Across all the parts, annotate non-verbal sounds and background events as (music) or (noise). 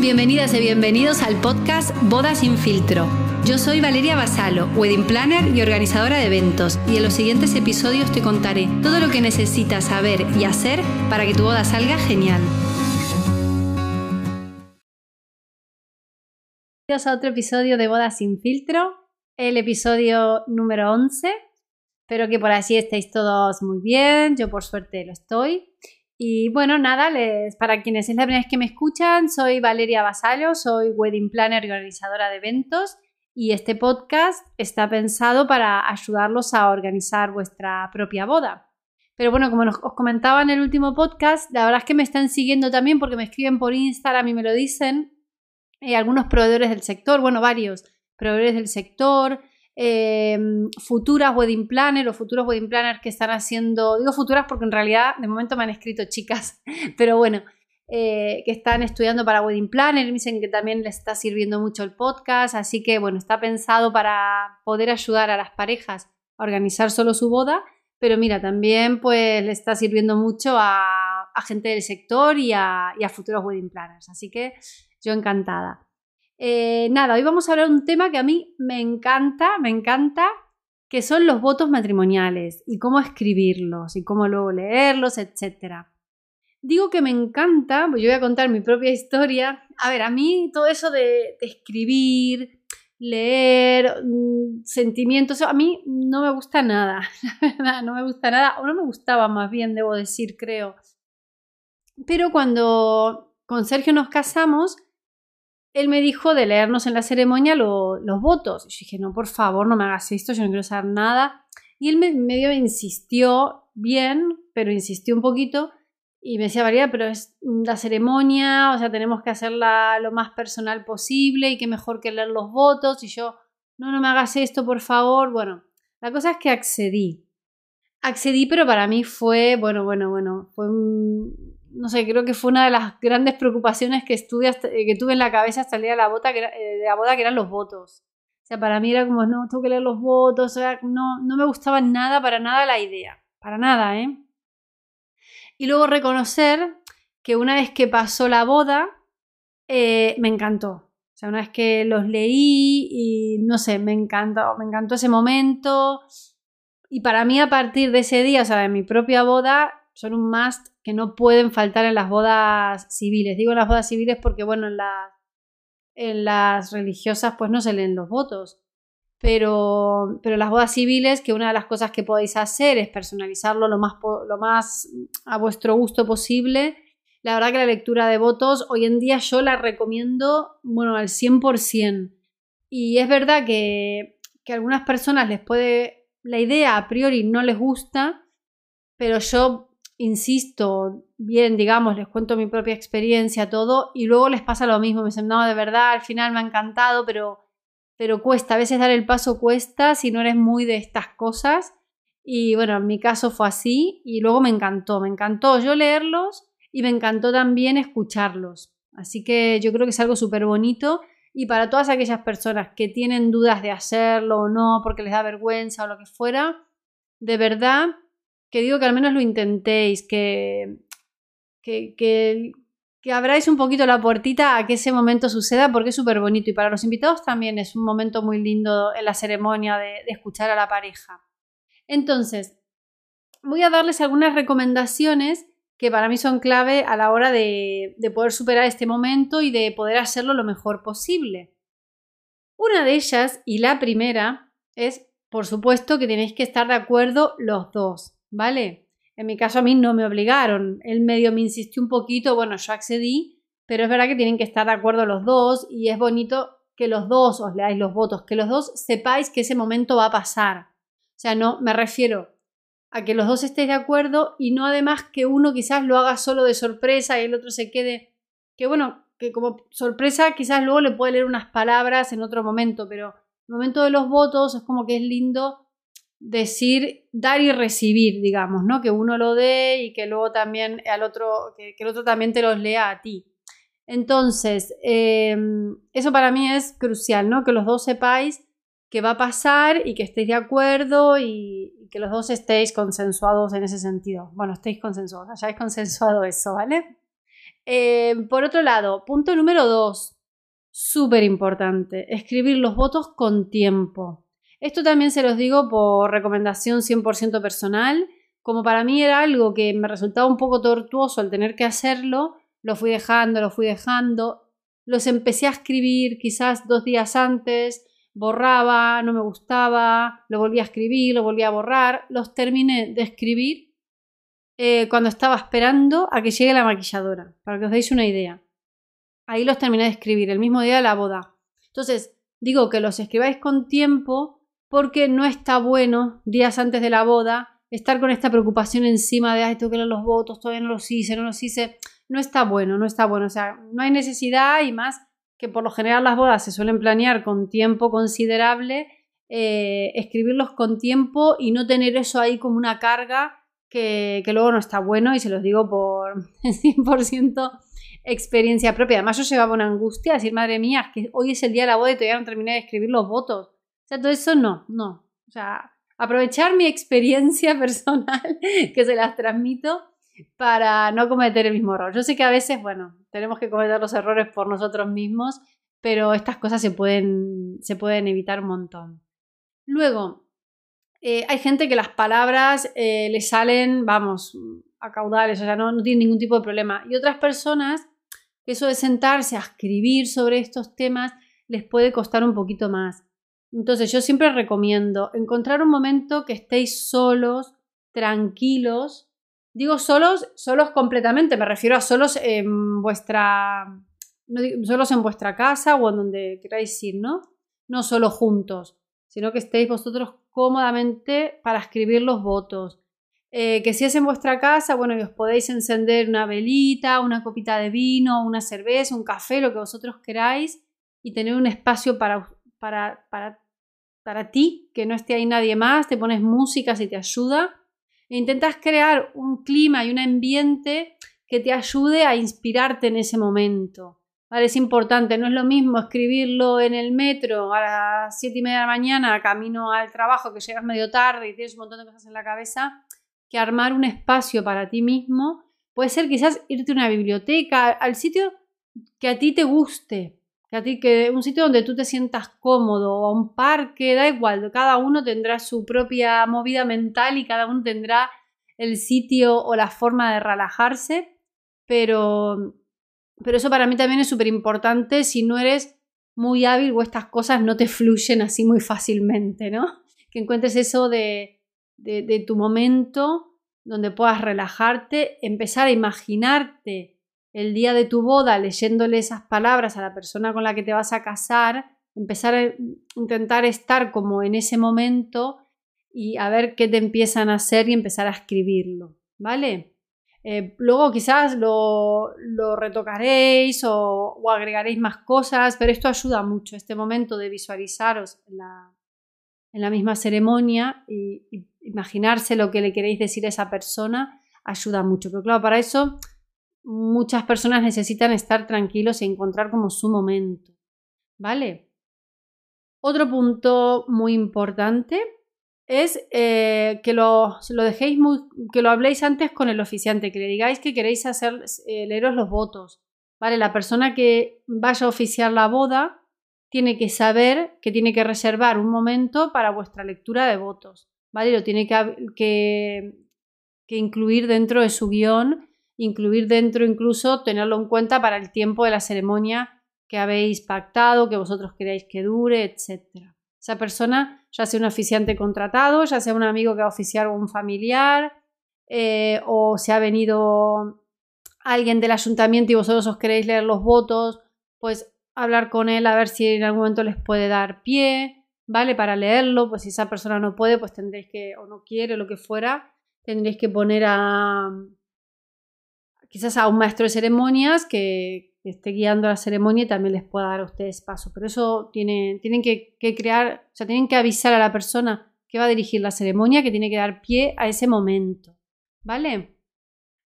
Bienvenidas y bienvenidos al podcast Boda sin filtro. Yo soy Valeria Basalo, wedding planner y organizadora de eventos, y en los siguientes episodios te contaré todo lo que necesitas saber y hacer para que tu boda salga genial. Bienvenidos a otro episodio de Boda sin filtro, el episodio número 11. Espero que por así estéis todos muy bien, yo por suerte lo estoy. Y bueno, nada, para quienes es la primera vez que me escuchan, soy Valeria Basallo, soy wedding planner y organizadora de eventos y este podcast está pensado para ayudarlos a organizar vuestra propia boda. Pero bueno, como os comentaba en el último podcast, la verdad es que me están siguiendo también porque me escriben por Instagram y me lo dicen eh, algunos proveedores del sector, bueno, varios proveedores del sector, Em, futuras wedding planner o futuros wedding planners que están haciendo, digo futuras porque en realidad de momento me han escrito chicas, (laughs) pero bueno, eh, que están estudiando para wedding planner, me dicen que también les está sirviendo mucho el podcast, así que bueno, está pensado para poder ayudar a las parejas a organizar solo su boda, pero mira, también pues le está sirviendo mucho a, gente del sector y a futuros wedding planners, así que yo encantada. Eh, nada, hoy vamos a hablar de un tema que a mí me encanta, me encanta, que son los votos matrimoniales y cómo escribirlos y cómo luego leerlos, etc. Digo que me encanta, pues yo voy a contar mi propia historia. A ver, a mí todo eso de, escribir, leer, mm, sentimientos, a mí no me gusta nada, (laughs) la verdad, no me gusta nada, o no me gustaba más bien, debo decir, creo. Pero cuando con Sergio nos casamos, él me dijo de leernos en la ceremonia los votos. Y yo dije, no, por favor, no me hagas esto, yo no quiero saber nada. Y él me, medio insistió bien, pero insistió un poquito. Y me decía, María, pero es la ceremonia, o sea, tenemos que hacerla lo más personal posible y qué mejor que leer los votos. Y yo, no, no me hagas esto, por favor. Bueno, la cosa es que accedí. Accedí, pero para mí fue, bueno, bueno, bueno, fue un, no sé, creo que fue una de las grandes preocupaciones que, eh, que tuve en la cabeza hasta el día de la, boda, que eh, de la boda, que eran los votos. O sea, para mí era como, no, tengo que leer los votos, o sea, no, no me gustaba nada, para nada la idea, para nada, ¿eh? Y luego reconocer que una vez que pasó la boda, eh, me encantó. O sea, una vez que los leí y no sé, me encantó, me encantó ese momento. Y para mí a partir de ese día, o sea, de mi propia boda, son un must que no pueden faltar en las bodas civiles. Digo en las bodas civiles porque, bueno, en, las religiosas pues no se leen los votos. Pero, pero las bodas civiles, que una de las cosas que podéis hacer es personalizarlo lo más, lo más a vuestro gusto posible. La verdad que la lectura de votos hoy en día yo la recomiendo, bueno, al 100%. Y es verdad que, que a algunas personas les puede, la idea a priori no les gusta, pero yo insisto, bien, digamos, les cuento mi propia experiencia, todo, y luego les pasa lo mismo, me dicen, no, de verdad, al final me ha encantado, pero, pero cuesta, a veces dar el paso cuesta si no eres muy de estas cosas. Y bueno, en mi caso fue así, y luego me encantó, me encantó yo leerlos y me encantó también escucharlos. Así que yo creo que es algo súper bonito y para todas aquellas personas que tienen dudas de hacerlo o no, porque les da vergüenza o lo que fuera, de verdad que digo que al menos lo intentéis, que, que, que, abráis un poquito la puertita a que ese momento suceda porque es súper bonito y para los invitados también es un momento muy lindo en la ceremonia de, escuchar a la pareja. Entonces, voy a darles algunas recomendaciones que para mí son clave a la hora de, de, poder superar este momento y de poder hacerlo lo mejor posible. Una de ellas, y la primera, es, por supuesto, que tenéis que estar de acuerdo los dos. ¿Vale? En mi caso a mí no me obligaron, él medio me insistió un poquito, bueno, yo accedí, pero es verdad que tienen que estar de acuerdo los dos y es bonito que los dos os leáis los votos, que los dos sepáis que ese momento va a pasar. O sea, no me refiero a que los dos estéis de acuerdo y no además que uno quizás lo haga solo de sorpresa y el otro se quede, que bueno, que como sorpresa quizás luego le puede leer unas palabras en otro momento, pero el momento de los votos es como que es lindo decir dar y recibir, digamos, ¿no? Que uno lo dé y que luego también al otro, que, el otro también te los lea a ti. Entonces, em, eso para mí es crucial, ¿no? Que los dos sepáis qué va a pasar y que estéis de acuerdo y, que los dos estéis consensuados en ese sentido. Bueno, estéis consensuados, hayáis consensuado eso, ¿vale? Eh, por otro lado, punto número dos, súper importante, escribir los votos con tiempo. Esto también se los digo por recomendación 100% personal. Como para mí era algo que me resultaba un poco tortuoso el tener que hacerlo, lo fui dejando, lo fui dejando. Los empecé a escribir quizás dos días antes, borraba, no me gustaba, lo volví a escribir, lo volví a borrar. Los terminé de escribir eh, cuando estaba esperando a que llegue la maquilladora, para que os deis una idea. Ahí los terminé de escribir, el mismo día de la boda. Entonces, digo que los escribáis con tiempo porque no está bueno, días antes de la boda, estar con esta preocupación encima de, ay, tengo que leer los votos, todavía no los hice, no los hice. No está bueno, no está bueno. O sea, no hay necesidad y más que por lo general las bodas se suelen planear con tiempo considerable, eh, escribirlos con tiempo y no tener eso ahí como una carga que, que luego no está bueno y se los digo por (laughs) 100% experiencia propia. Además, yo llevaba una angustia, decir, madre mía, que hoy es el día de la boda y todavía no terminé de escribir los votos. Todo eso no, no. O sea, aprovechar mi experiencia (laughs) personal, que se las transmito, para no cometer el mismo error. Yo sé que a veces, bueno, tenemos que cometer los errores por nosotros mismos, pero estas cosas se pueden, se pueden evitar un montón. Luego, eh, hay gente que las palabras eh, le salen, vamos, a caudales, o sea, no, no tienen ningún tipo de problema. Y otras personas eso de sentarse a escribir sobre estos temas les puede costar un poquito más. Entonces yo siempre recomiendo encontrar un momento que estéis solos, tranquilos. Digo solos, solos completamente, me refiero a solos en vuestra, no solos en vuestra casa o en donde queráis ir, ¿no? No solo juntos, sino que estéis vosotros cómodamente para escribir los votos. Eh, que si es en vuestra casa, bueno, os podéis encender una velita, una copita de vino, una cerveza, un café, lo que vosotros queráis, y tener un espacio para, para, para, para ti, que no esté ahí nadie más, te pones música si te ayuda, e intentas crear un clima y un ambiente que te ayude a inspirarte en ese momento. ¿Vale? Es importante, no es lo mismo escribirlo en el metro a las siete y media de la mañana, camino al trabajo, que llegas medio tarde y tienes un montón de cosas en la cabeza, que armar un espacio para ti mismo. Puede ser quizás irte a una biblioteca, al sitio que a ti te guste, a ti que un sitio donde tú te sientas cómodo o a un parque, da igual, cada uno tendrá su propia movida mental y cada uno tendrá el sitio o la forma de relajarse, pero pero eso para mí también es súper importante si no eres muy hábil o estas cosas no te fluyen así muy fácilmente, ¿no? Que encuentres eso de de, tu momento donde puedas relajarte, empezar a imaginarte el día de tu boda leyéndole esas palabras a la persona con la que te vas a casar, empezar a intentar estar como en ese momento y a ver qué te empiezan a hacer y empezar a escribirlo, ¿vale? Eh, luego quizás lo, retocaréis o, o, agregaréis más cosas, pero esto ayuda mucho, este momento de visualizaros en la, en la misma ceremonia y, imaginarse lo que le queréis decir a esa persona ayuda mucho. Pero claro, para eso muchas personas necesitan estar tranquilos y encontrar como su momento. ¿Vale? Otro punto muy importante es eh, que lo, dejéis que lo habléis antes con el oficiante, que le digáis que queréis hacer eh, leeros los votos. ¿Vale? La persona que vaya a oficiar la boda tiene que saber que tiene que reservar un momento para vuestra lectura de votos, ¿vale? Lo tiene que, que, incluir dentro de su guion, incluir dentro incluso tenerlo en cuenta para el tiempo de la ceremonia que habéis pactado, que vosotros queráis que dure, etc. Esa persona, ya sea un oficiante contratado, ya sea un amigo que va a oficiar o un familiar, eh, o se ha venido alguien del ayuntamiento y vosotros os queréis leer los votos, pues hablar con él a ver si en algún momento les puede dar pie, ¿vale? Para leerlo, pues si esa persona no puede, pues tendréis que, o no quiere, lo que fuera, tendréis que poner a quizás a un maestro de ceremonias que, esté guiando la ceremonia y también les pueda dar a ustedes paso. Pero eso tiene, tienen que, crear, o sea, tienen que avisar a la persona que va a dirigir la ceremonia que tiene que dar pie a ese momento, ¿vale?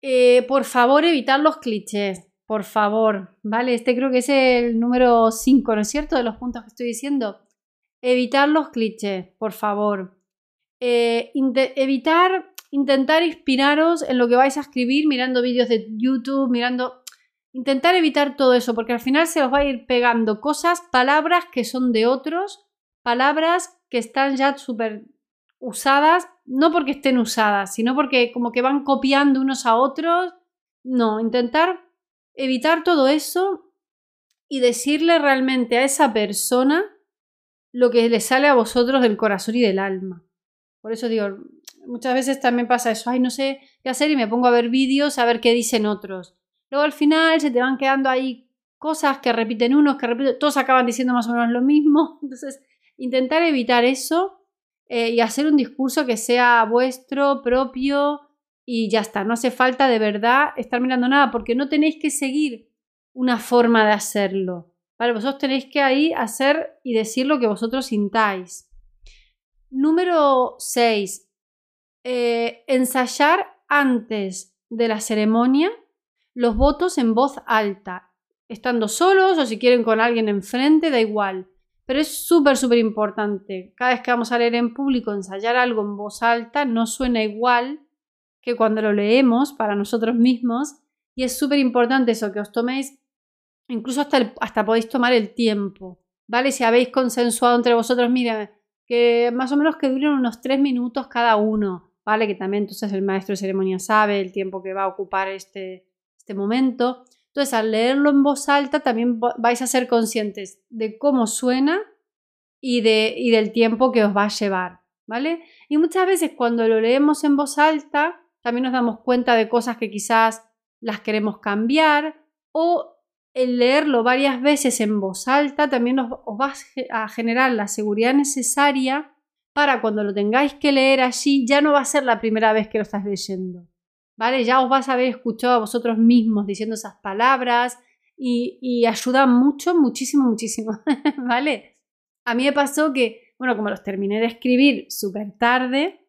Eh, por favor, evitar los clichés por favor, ¿vale? Este creo que es el número 5, ¿no es cierto? De los puntos que estoy diciendo. Evitar los clichés, por favor. Eh, evitar intentar inspiraros en lo que vais a escribir mirando vídeos de YouTube, mirando... intentar evitar todo eso, porque al final se os va a ir pegando cosas, palabras que son de otros, palabras que están ya súper usadas, no porque estén usadas, sino porque como que van copiando unos a otros. No, intentar evitar todo eso y decirle realmente a esa persona lo que le sale a vosotros del corazón y del alma. Por eso digo, muchas veces también pasa eso, ay, no sé qué hacer y me pongo a ver vídeos a ver qué dicen otros. Luego al final se te van quedando ahí cosas que repiten unos, que repiten, todos acaban diciendo más o menos lo mismo. (laughs) Entonces, intentar evitar eso eh, y hacer un discurso que sea vuestro, propio y ya está. No hace falta de verdad estar mirando nada porque no tenéis que seguir una forma de hacerlo. Vale, vosotros tenéis que ahí hacer y decir lo que vosotros sintáis. Número 6. Eh, ensayar antes de la ceremonia los votos en voz alta. Estando solos o si quieren con alguien enfrente, da igual. Pero es súper, súper importante. Cada vez que vamos a leer en público, ensayar algo en voz alta no suena igual que cuando lo leemos para nosotros mismos. Y es súper importante eso, que os toméis, incluso hasta, hasta podéis tomar el tiempo. ¿Vale? Si habéis consensuado entre vosotros, mira, que más o menos que duren unos tres minutos cada uno. ¿Vale? Que también entonces el maestro de ceremonia sabe el tiempo que va a ocupar este, este momento. Entonces, al leerlo en voz alta, también vais a ser conscientes de cómo suena y, de, y del tiempo que os va a llevar, ¿vale? Y muchas veces cuando lo leemos en voz alta, también nos damos cuenta de cosas que quizás las queremos cambiar o el leerlo varias veces en voz alta también os, os va a generar la seguridad necesaria para cuando lo tengáis que leer allí, ya no va a ser la primera vez que lo estás leyendo. ¿vale? Ya os vas a haber escuchado a vosotros mismos diciendo esas palabras y, ayuda mucho, muchísimo, muchísimo, (laughs) ¿vale? A mí me pasó que, bueno, como los terminé de escribir súper tarde,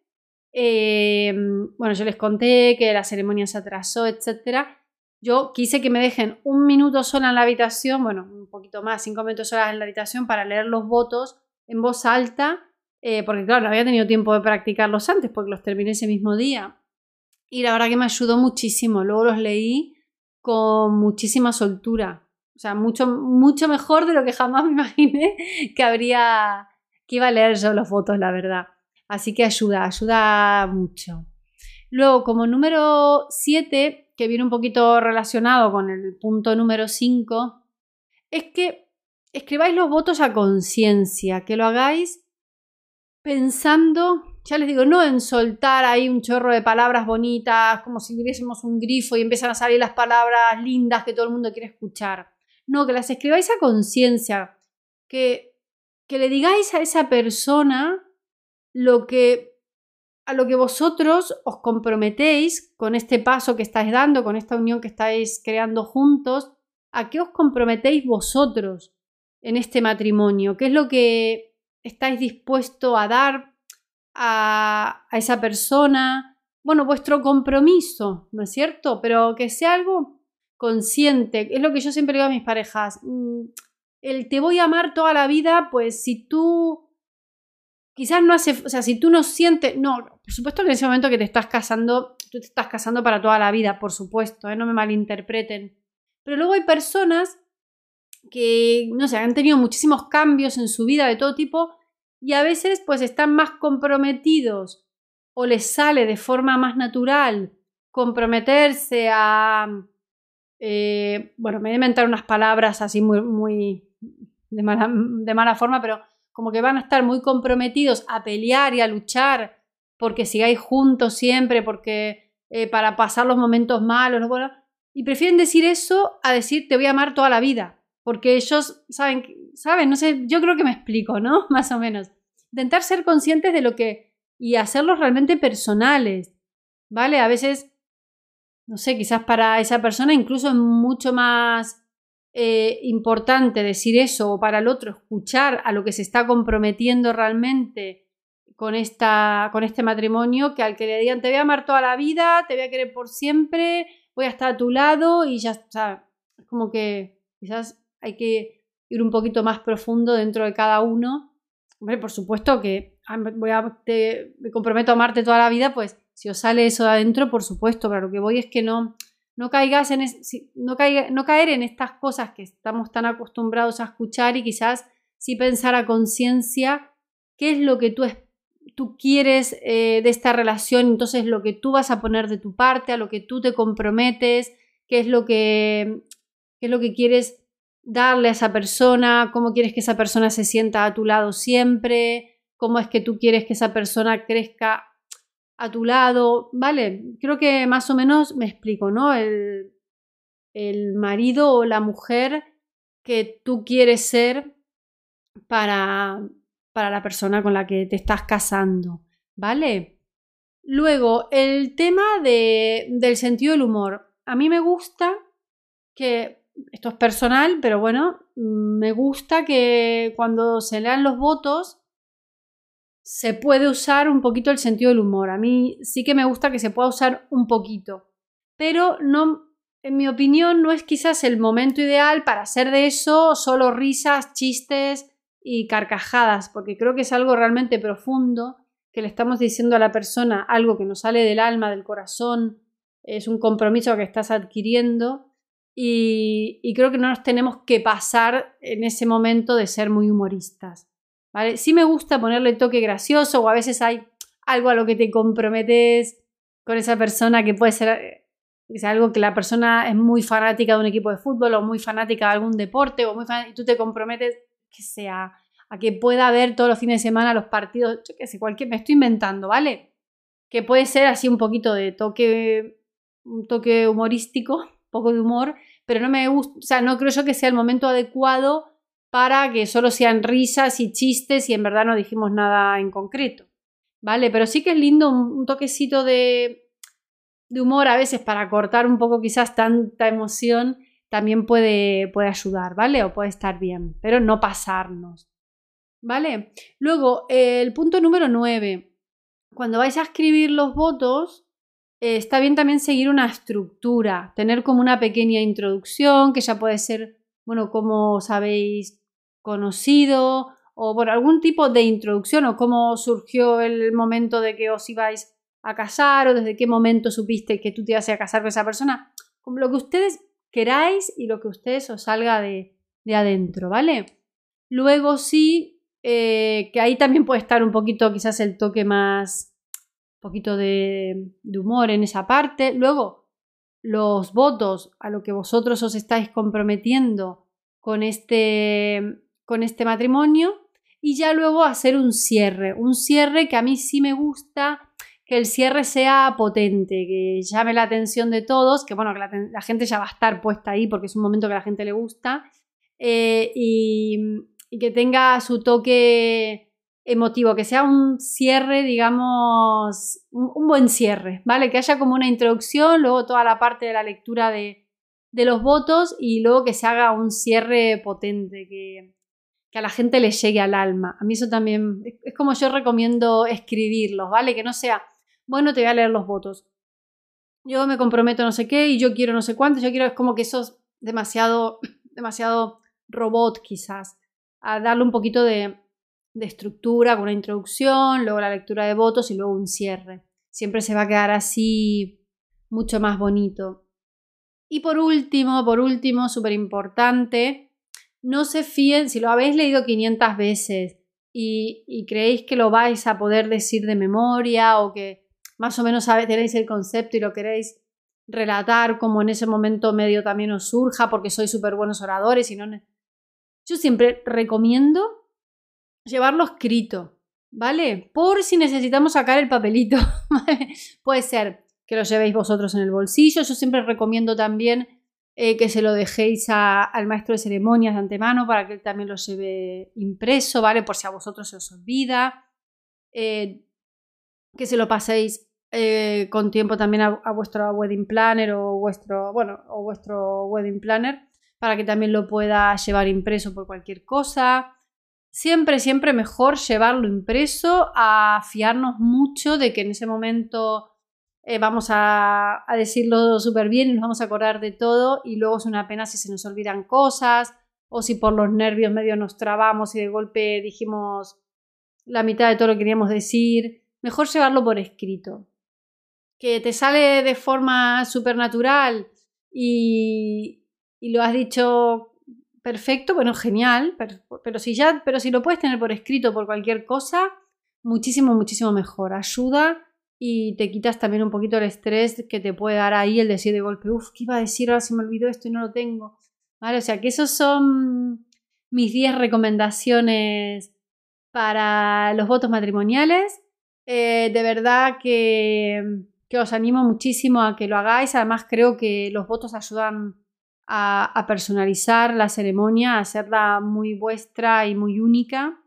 em, bueno, yo les conté que la ceremonia se atrasó, etcétera. Yo quise que me dejen un minuto sola en la habitación, bueno, un poquito más, cinco minutos solas en la habitación para leer los votos en voz alta, eh, porque claro, no había tenido tiempo de practicarlos antes, porque los terminé ese mismo día. Y la verdad que me ayudó muchísimo. Luego los leí con muchísima soltura. O sea, mucho, mucho mejor de lo que jamás me imaginé que habría, que iba a leer yo los votos, la verdad. Así que ayuda, ayuda mucho. Luego, como número 7, que viene un poquito relacionado con el punto número 5, es que escribáis los votos a conciencia, que lo hagáis pensando ya les digo, no en soltar ahí un chorro de palabras bonitas, como si tuviésemos un grifo y empiezan a salir las palabras lindas que todo el mundo quiere escuchar. No, que las escribáis a conciencia, que, que le digáis a esa persona lo que a lo que vosotros os comprometéis con este paso que estáis dando, con esta unión que estáis creando juntos, a qué os comprometéis vosotros en este matrimonio, qué es lo que estáis dispuesto a dar a, esa persona, bueno, vuestro compromiso, ¿no es cierto? Pero que sea algo consciente, es lo que yo siempre digo a mis parejas, mm, el te voy a amar toda la vida, pues si tú quizás no hace, o sea, si tú no sientes, no, por supuesto que en ese momento que te estás casando, tú te estás casando para toda la vida, por supuesto, ¿eh? no me malinterpreten. Pero luego hay personas que, no sé, han tenido muchísimos cambios en su vida de todo tipo y a veces pues están más comprometidos o les sale de forma más natural comprometerse a, eh, bueno, me voy a inventar unas palabras así muy, muy de mala, de mala forma, pero como que van a estar muy comprometidos a pelear y a luchar porque sigáis juntos siempre, porque eh, para pasar los momentos malos, y prefieren decir eso a decir te voy a amar toda la vida, porque ellos saben, saben, no sé, yo creo que me explico, ¿no? (laughs) Más o menos. Intentar ser conscientes de lo que y hacerlos realmente personales, ¿vale? A veces, no sé, quizás para esa persona incluso es mucho más eh, importante decir eso o para el otro escuchar a lo que se está comprometiendo realmente con, esta, con este matrimonio que al que le digan te voy a amar toda la vida, te voy a querer por siempre, voy a estar a tu lado y ya está. Es como que quizás hay que ir un poquito más profundo dentro de cada uno. Hombre, por supuesto que ah, voy a, me comprometo a amarte toda la vida, pues si os sale eso de adentro, por supuesto, pero lo que voy es que no, no caigas en no, no caer en estas cosas que estamos tan acostumbrados a escuchar y quizás sí pensar a conciencia qué es lo que tú, tú quieres eh, de esta relación, entonces lo que tú vas a poner de tu parte, a lo que tú te comprometes, qué es lo que, qué es lo que quieres darle a esa persona, cómo quieres que esa persona se sienta a tu lado siempre, cómo es que tú quieres que esa persona crezca a tu lado, ¿vale? Creo que más o menos me explico, ¿no? El, el marido o la mujer que tú quieres ser para, para la persona con la que te estás casando, ¿vale? Luego, el tema de, del sentido del humor. A mí me gusta que, esto es personal, pero bueno, me gusta que cuando se lean los votos se puede usar un poquito el sentido del humor. A mí sí que me gusta que se pueda usar un poquito, pero no, en mi opinión, no es quizás el momento ideal para hacer de eso solo risas, chistes y carcajadas, porque creo que es algo realmente profundo, que le estamos diciendo a la persona algo que nos sale del alma, del corazón, es un compromiso que estás adquiriendo y, creo que no nos tenemos que pasar en ese momento de ser muy humoristas. ¿vale? Sí me gusta ponerle toque gracioso o a veces hay algo a lo que te comprometes con esa persona que puede ser es algo que la persona es muy fanática de un equipo de fútbol o muy fanática de algún deporte o muy y tú te comprometes que sea a que pueda ver todos los fines de semana los partidos, yo qué sé, cualquier, me estoy inventando, ¿vale? Que puede ser así un poquito de toque, un toque humorístico, poco de humor, pero no me gusta, o sea, no creo yo que sea el momento adecuado para que solo sean risas y chistes y en verdad no dijimos nada en concreto. ¿Vale? Pero sí que es lindo un, toquecito de, humor a veces para cortar un poco quizás tanta emoción también puede, puede ayudar, ¿vale? O puede estar bien, pero no pasarnos. ¿Vale? Luego, el punto número 9. Cuando vais a escribir los votos, eh, está bien también seguir una estructura, tener como una pequeña introducción, que ya puede ser, bueno, como sabéis conocido o bueno, algún tipo de introducción o cómo surgió el momento de que os ibais a casar o desde qué momento supiste que tú te ibas a casar con esa persona, como lo que ustedes queráis y lo que ustedes os salga de, de adentro, ¿vale? Luego sí, eh, que ahí también puede estar un poquito quizás el toque más, poquito de, humor en esa parte. Luego, los votos a lo que vosotros os estáis comprometiendo con este con este matrimonio y ya luego hacer un cierre, un cierre que a mí sí me gusta que el cierre sea potente, que llame la atención de todos, que bueno, que la, gente ya va a estar puesta ahí porque es un momento que a la gente le gusta eh, y, que tenga su toque emotivo, que sea un cierre, digamos, un, buen cierre, ¿vale? Que haya como una introducción, luego toda la parte de la lectura de, de los votos y luego que se haga un cierre potente, que, que a la gente le llegue al alma. A mí eso también es como yo recomiendo escribirlos, ¿vale? Que no sea, bueno, te voy a leer los votos. Yo me comprometo no sé qué y yo quiero no sé cuánto, yo quiero, es como que eso es demasiado, demasiado robot quizás. A darle un poquito de, de estructura con una introducción, luego la lectura de votos y luego un cierre. Siempre se va a quedar así mucho más bonito. Y por último, por último, súper importante, no se fíen, si lo habéis leído 500 veces y, creéis que lo vais a poder decir de memoria o que más o menos tenéis el concepto y lo queréis relatar como en ese momento medio también os surja porque sois súper buenos oradores y no... Yo siempre recomiendo llevarlo escrito, ¿vale? Por si necesitamos sacar el papelito, (laughs) Puede ser que lo llevéis vosotros en el bolsillo. Yo siempre recomiendo también eh, que se lo dejéis al maestro de ceremonias de antemano para que él también lo lleve impreso, ¿vale? Por si a vosotros se os olvida. Eh, que se lo paséis eh, con tiempo también a, vuestro wedding planner o vuestro, bueno, o vuestro wedding planner para que también lo pueda llevar impreso por cualquier cosa. Siempre, siempre mejor llevarlo impreso a fiarnos mucho de que en ese momento eh, vamos a, decirlo súper bien y nos vamos a acordar de todo y luego es una pena si se nos olvidan cosas o si por los nervios medio nos trabamos y de golpe dijimos la mitad de todo lo que queríamos decir. Mejor llevarlo por escrito. Que te sale de forma súper natural, y, y lo has dicho perfecto, bueno, genial, pero, pero, si ya, pero si lo puedes tener por escrito por cualquier cosa, muchísimo, muchísimo mejor. Ayuda y te quitas también un poquito el estrés que te puede dar ahí el decir de golpe, uff, ¿qué iba a decir? Ahora se me olvidó esto y no lo tengo. ¿Vale? O sea que esos son mis 10 recomendaciones para los votos matrimoniales. Eh, de verdad que, que, os animo muchísimo a que lo hagáis. Además creo que los votos ayudan a, personalizar la ceremonia, a hacerla muy vuestra y muy única.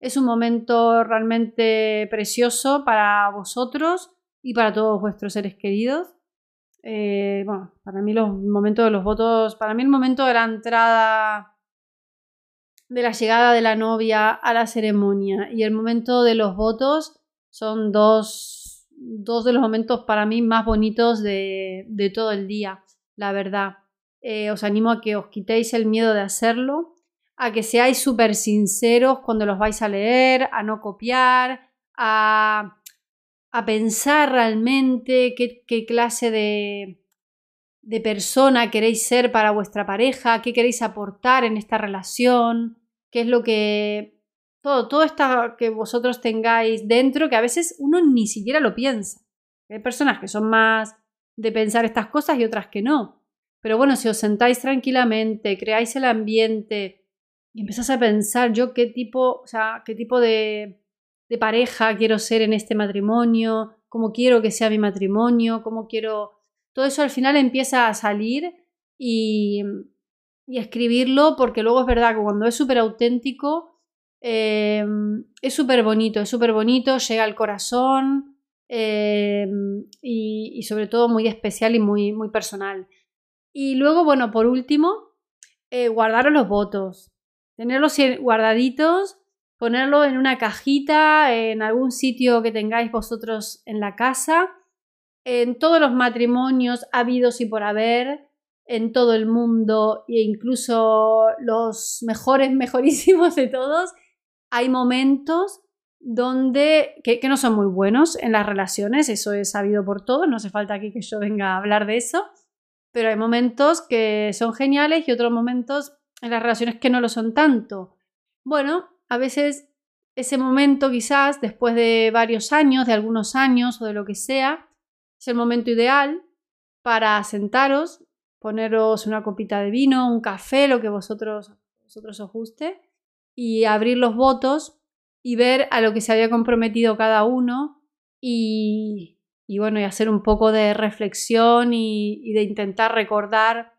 Es un momento realmente precioso para vosotros y para todos vuestros seres queridos. Eh, bueno, para mí los momentos de los votos, para mí el momento de la entrada, de la llegada de la novia a la ceremonia y el momento de los votos son dos, dos de los momentos para mí más bonitos de, de todo el día, la verdad. Eh, os animo a que os quitéis el miedo de hacerlo a que seáis súper sinceros cuando los vais a leer, a no copiar, a, a pensar realmente qué, clase de, de, persona queréis ser para vuestra pareja, qué queréis aportar en esta relación, qué es lo que... Todo, todo esto que vosotros tengáis dentro, que a veces uno ni siquiera lo piensa. Hay personas que son más de pensar estas cosas y otras que no. Pero bueno, si os sentáis tranquilamente, creáis el ambiente, y empezás a pensar yo qué tipo, o sea, qué tipo de, pareja quiero ser en este matrimonio, cómo quiero que sea mi matrimonio, cómo quiero... Todo eso al final empieza a salir y, y escribirlo porque luego es verdad que cuando es súper auténtico eh, es súper bonito, es súper bonito, llega al corazón eh, y, y, sobre todo muy especial y muy, muy personal. Y luego, bueno, por último, eh, guardaros los votos. Tenerlos guardaditos, ponerlo en una cajita, en algún sitio que tengáis vosotros en la casa, en todos los matrimonios habidos y por haber, en todo el mundo e incluso los mejores, (laughs) mejorísimos de todos, hay momentos donde que, que, no son muy buenos en las relaciones, eso es sabido por todos, no hace falta aquí que yo venga a hablar de eso, pero hay momentos que son geniales y otros momentos en las relaciones que no lo son tanto. Bueno, a veces ese momento quizás después de varios años, de algunos años o de lo que sea, es el momento ideal para sentaros, poneros una copita de vino, un café, lo que vosotros, vosotros os guste, y abrir los votos y ver a lo que se había comprometido cada uno y, y bueno, y hacer un poco de reflexión y, de intentar recordar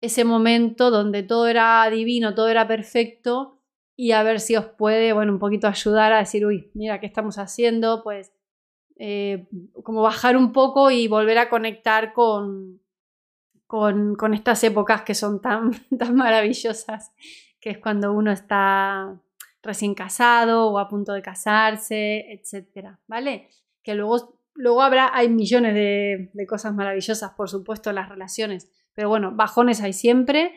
ese momento donde todo era divino, todo era perfecto y a ver si os puede, bueno, un poquito ayudar a decir, uy, mira, ¿qué estamos haciendo? Pues eh, como bajar un poco y volver a conectar con, con, con, estas épocas que son tan, (laughs) tan maravillosas, que es cuando uno está recién casado o a punto de casarse, etcétera, ¿vale? Que luego, luego habrá, hay millones de, de cosas maravillosas, por supuesto, las relaciones, pero bueno, bajones hay siempre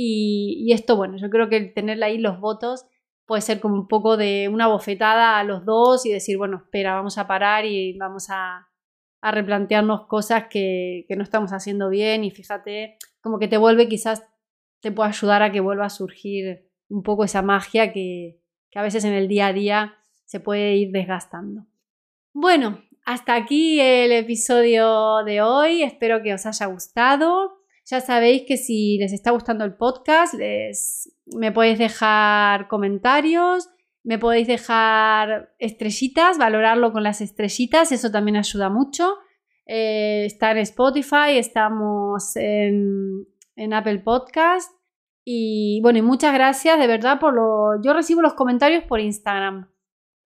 y, esto, bueno, yo creo que tenerle ahí los votos puede ser como un poco de una bofetada a los dos y decir, bueno, espera, vamos a parar y vamos a, a replantearnos cosas que, que, no estamos haciendo bien y fíjate, como que te vuelve quizás, te puede ayudar a que vuelva a surgir un poco esa magia que, que a veces en el día a día se puede ir desgastando. Bueno, hasta aquí el episodio de hoy, espero que os haya gustado. Ya sabéis que si les está gustando el podcast, les, me podéis dejar comentarios, me podéis dejar estrellitas, valorarlo con las estrellitas, eso también ayuda mucho. Eh, está en Spotify, estamos en, Apple Podcast. Y bueno, muchas gracias de verdad por lo... Yo recibo los comentarios por Instagram.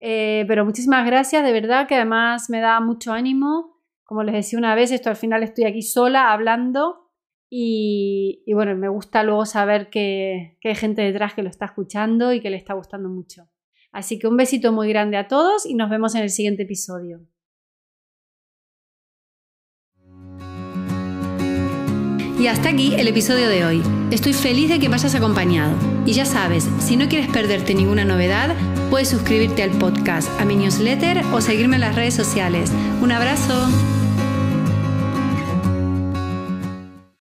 Eh, pero muchísimas gracias, de verdad que además me da mucho ánimo. Como les decía una vez, esto al final estoy aquí sola hablando y, y, bueno, me gusta luego saber que, que hay gente detrás que lo está escuchando y que le está gustando mucho. Así que un besito muy grande a todos y nos vemos en el siguiente episodio. Y hasta aquí el episodio de hoy. Estoy feliz de que me hayas acompañado. Y ya sabes, si no quieres perderte ninguna novedad, puedes suscribirte al podcast, a mi newsletter o seguirme en las redes sociales. Un abrazo.